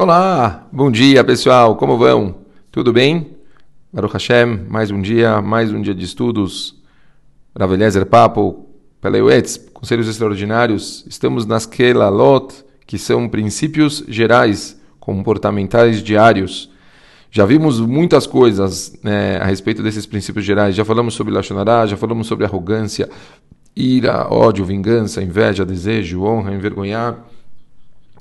Olá, bom dia pessoal, como vão? Tudo bem? Baruch Hashem, mais um dia, mais um dia de estudos. Rav Eliezer Papo, Peleuetz, Conselhos Extraordinários. Estamos nas Kelalot, que são princípios gerais, comportamentais diários. Já vimos muitas coisas né, a respeito desses princípios gerais. Já falamos sobre Lachonará, já falamos sobre arrogância, ira, ódio, vingança, inveja, desejo, honra, envergonhar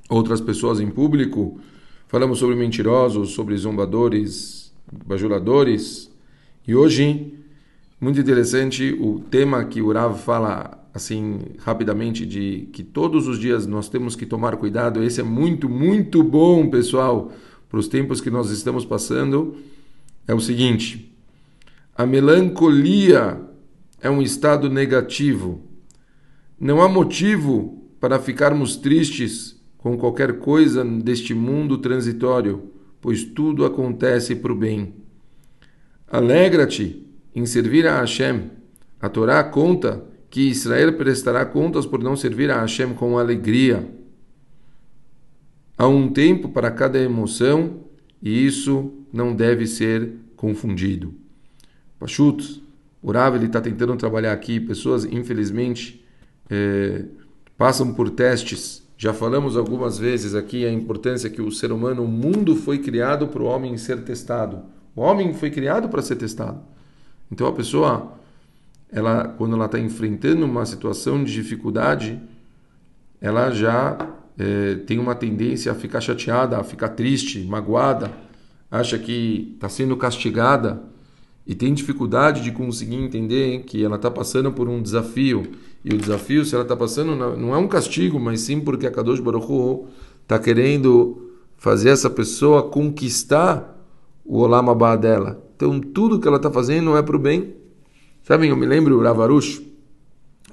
outras pessoas em público. Falamos sobre mentirosos, sobre zombadores, bajuladores. E hoje, muito interessante, o tema que o Rav fala assim rapidamente de que todos os dias nós temos que tomar cuidado. Esse é muito, muito bom, pessoal, para os tempos que nós estamos passando. É o seguinte: a melancolia é um estado negativo. Não há motivo para ficarmos tristes com qualquer coisa deste mundo transitório, pois tudo acontece para o bem. Alegra-te em servir a Hashem. A Torá conta que Israel prestará contas por não servir a Hashem com alegria. Há um tempo para cada emoção e isso não deve ser confundido. Pachut, o Rav está tentando trabalhar aqui. Pessoas, infelizmente, é, passam por testes já falamos algumas vezes aqui a importância que o ser humano, o mundo foi criado para o homem ser testado. O homem foi criado para ser testado. Então a pessoa, ela, quando ela está enfrentando uma situação de dificuldade, ela já é, tem uma tendência a ficar chateada, a ficar triste, magoada, acha que está sendo castigada e tem dificuldade de conseguir entender que ela está passando por um desafio e o desafio, se ela está passando, não é um castigo, mas sim porque a Kadosh Baruch está querendo fazer essa pessoa conquistar o Olam Abba dela. Então, tudo que ela está fazendo é para o bem. Sabem, eu me lembro o Ravarush,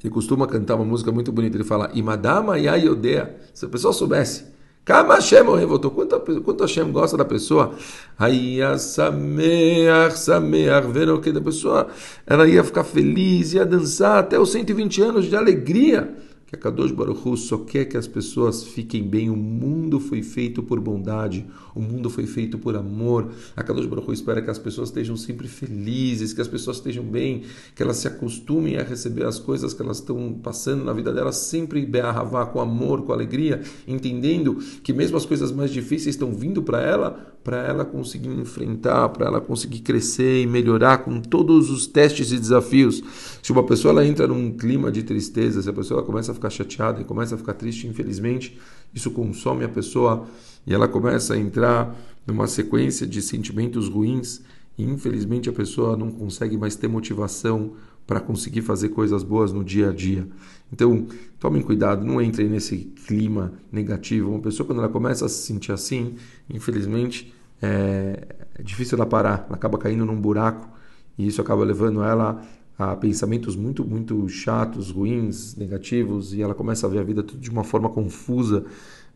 ele costuma cantar uma música muito bonita. Ele fala, Imadama Yayodea. Se a pessoa soubesse Kama Hashem revoltou. Quanto, quanto Hashem gosta da pessoa? Aí a Sameach, Sameach, vendo que da pessoa, ela ia ficar feliz, ia dançar até os 120 anos de alegria que a Kadosh Baruch só quer que as pessoas fiquem bem. O mundo foi feito por bondade, o mundo foi feito por amor. A Kadosh Baruch espera que as pessoas estejam sempre felizes, que as pessoas estejam bem, que elas se acostumem a receber as coisas que elas estão passando na vida delas sempre bearravá, com amor, com alegria, entendendo que mesmo as coisas mais difíceis estão vindo para ela, para ela conseguir enfrentar, para ela conseguir crescer e melhorar com todos os testes e desafios. Se uma pessoa ela entra num clima de tristeza, se a pessoa começa a ficar chateada e começa a ficar triste, infelizmente, isso consome a pessoa e ela começa a entrar numa sequência de sentimentos ruins e infelizmente a pessoa não consegue mais ter motivação para conseguir fazer coisas boas no dia a dia. Então, tomem cuidado, não entrem nesse clima negativo. Uma pessoa, quando ela começa a se sentir assim, infelizmente, é, é difícil ela parar, ela acaba caindo num buraco e isso acaba levando ela a pensamentos muito, muito chatos, ruins, negativos e ela começa a ver a vida tudo de uma forma confusa.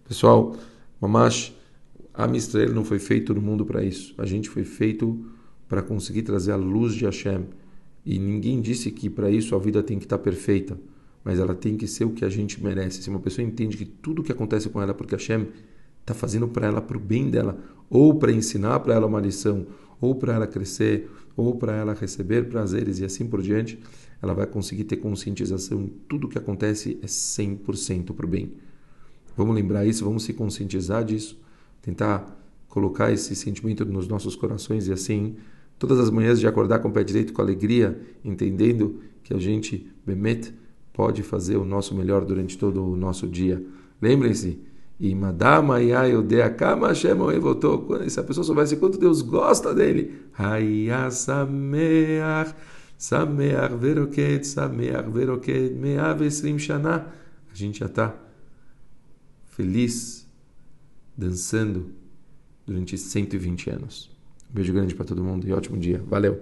Pessoal, Mamash, a Israel não foi feito no mundo para isso. A gente foi feito para conseguir trazer a luz de Hashem. E ninguém disse que para isso a vida tem que estar tá perfeita, mas ela tem que ser o que a gente merece. Se uma pessoa entende que tudo o que acontece com ela é porque Hashem está fazendo para ela, para o bem dela, ou para ensinar para ela uma lição, ou para ela crescer, ou para ela receber prazeres e assim por diante, ela vai conseguir ter conscientização. Tudo que acontece é 100% para o bem. Vamos lembrar isso, vamos se conscientizar disso, tentar colocar esse sentimento nos nossos corações e assim, todas as manhãs de acordar com o pé direito, com alegria, entendendo que a gente, Bemet, pode fazer o nosso melhor durante todo o nosso dia. Lembrem-se, e Madama Yayodeakama Hashem voltou. Se a pessoa soubesse quanto Deus gosta dele, Haya Sameach, Sameach Veroket, Sameach Veroket, Meav Esrim Shana. A gente já está feliz, dançando durante 120 anos. Um beijo grande para todo mundo e ótimo dia. Valeu!